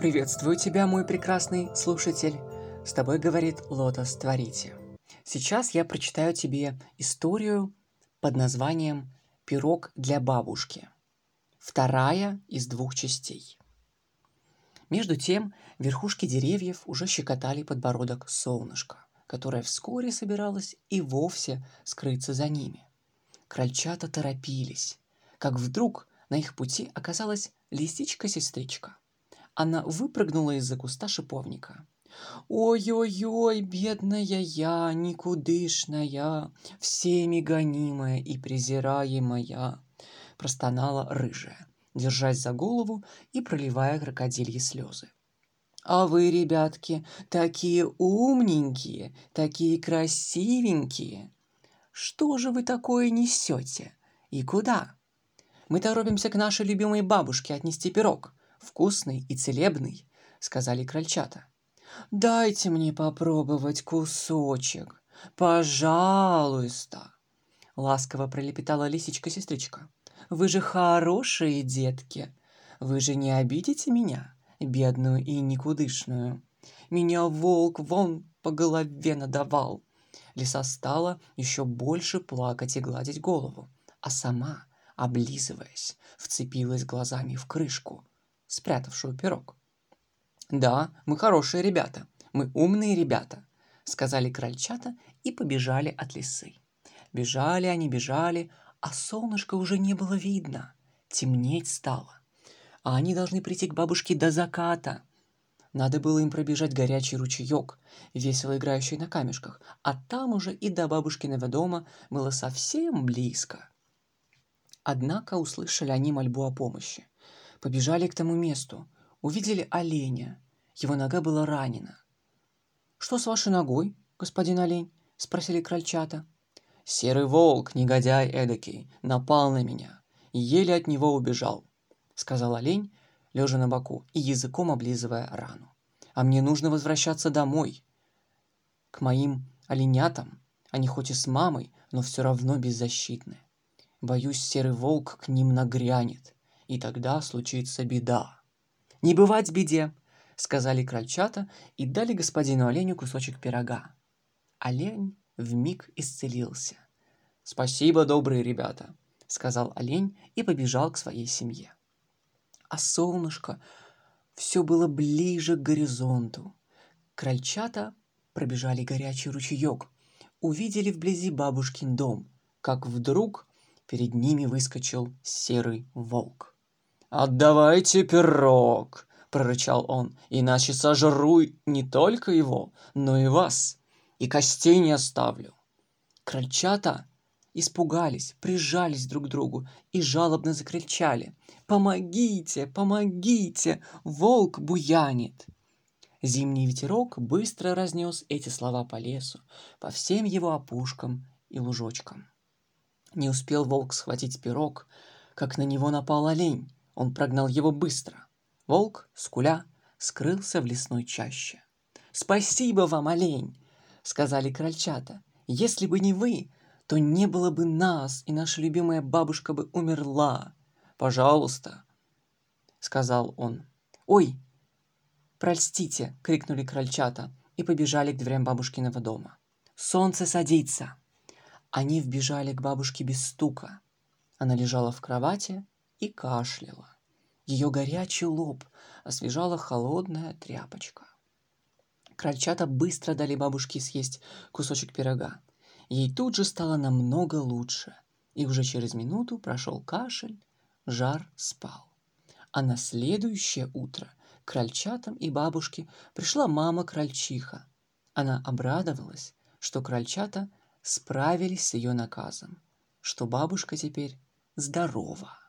Приветствую тебя, мой прекрасный слушатель. С тобой говорит Лотос Творите. Сейчас я прочитаю тебе историю под названием «Пирог для бабушки». Вторая из двух частей. Между тем, верхушки деревьев уже щекотали подбородок солнышка, которое вскоре собиралось и вовсе скрыться за ними. Крольчата торопились, как вдруг на их пути оказалась лисичка-сестричка. Она выпрыгнула из-за куста шиповника. «Ой-ой-ой, бедная я, никудышная, всеми гонимая и презираемая!» простонала рыжая, держась за голову и проливая крокодильи слезы. А вы, ребятки, такие умненькие, такие красивенькие. Что же вы такое несете? И куда? Мы торопимся к нашей любимой бабушке отнести пирог. Вкусный и целебный, сказали крольчата. Дайте мне попробовать кусочек, пожалуйста. Ласково пролепетала лисичка-сестричка. Вы же хорошие детки. Вы же не обидите меня, бедную и никудышную. Меня волк вон по голове надавал. Лиса стала еще больше плакать и гладить голову, а сама облизываясь, вцепилась глазами в крышку, спрятавшую пирог. «Да, мы хорошие ребята, мы умные ребята», — сказали крольчата и побежали от лисы. Бежали они, бежали, а солнышко уже не было видно, темнеть стало. А они должны прийти к бабушке до заката. Надо было им пробежать горячий ручеек, весело играющий на камешках, а там уже и до бабушкиного дома было совсем близко. Однако услышали они мольбу о помощи. Побежали к тому месту, увидели оленя. Его нога была ранена. «Что с вашей ногой, господин олень?» — спросили крольчата. «Серый волк, негодяй эдакий, напал на меня и еле от него убежал», — сказал олень, лежа на боку и языком облизывая рану. «А мне нужно возвращаться домой, к моим оленятам. Они хоть и с мамой, но все равно беззащитны. Боюсь, серый волк к ним нагрянет, и тогда случится беда. «Не бывать беде!» — сказали крольчата и дали господину оленю кусочек пирога. Олень вмиг исцелился. «Спасибо, добрые ребята!» — сказал олень и побежал к своей семье. А солнышко все было ближе к горизонту. Крольчата пробежали горячий ручеек, увидели вблизи бабушкин дом, как вдруг Перед ними выскочил серый волк. «Отдавайте пирог!» — прорычал он. «Иначе сожру не только его, но и вас, и костей не оставлю!» Крольчата испугались, прижались друг к другу и жалобно закричали. «Помогите! Помогите! Волк буянит!» Зимний ветерок быстро разнес эти слова по лесу, по всем его опушкам и лужочкам. Не успел волк схватить пирог, как на него напал олень. Он прогнал его быстро. Волк, скуля, скрылся в лесной чаще. «Спасибо вам, олень!» — сказали крольчата. «Если бы не вы, то не было бы нас, и наша любимая бабушка бы умерла. Пожалуйста!» — сказал он. «Ой, простите!» — крикнули крольчата и побежали к дверям бабушкиного дома. «Солнце садится!» Они вбежали к бабушке без стука. Она лежала в кровати и кашляла. Ее горячий лоб освежала холодная тряпочка. Крольчата быстро дали бабушке съесть кусочек пирога. Ей тут же стало намного лучше, и уже через минуту прошел кашель, жар спал. А на следующее утро к крольчатам и бабушке пришла мама-крольчиха. Она обрадовалась, что крольчата справились с ее наказом, что бабушка теперь здорова.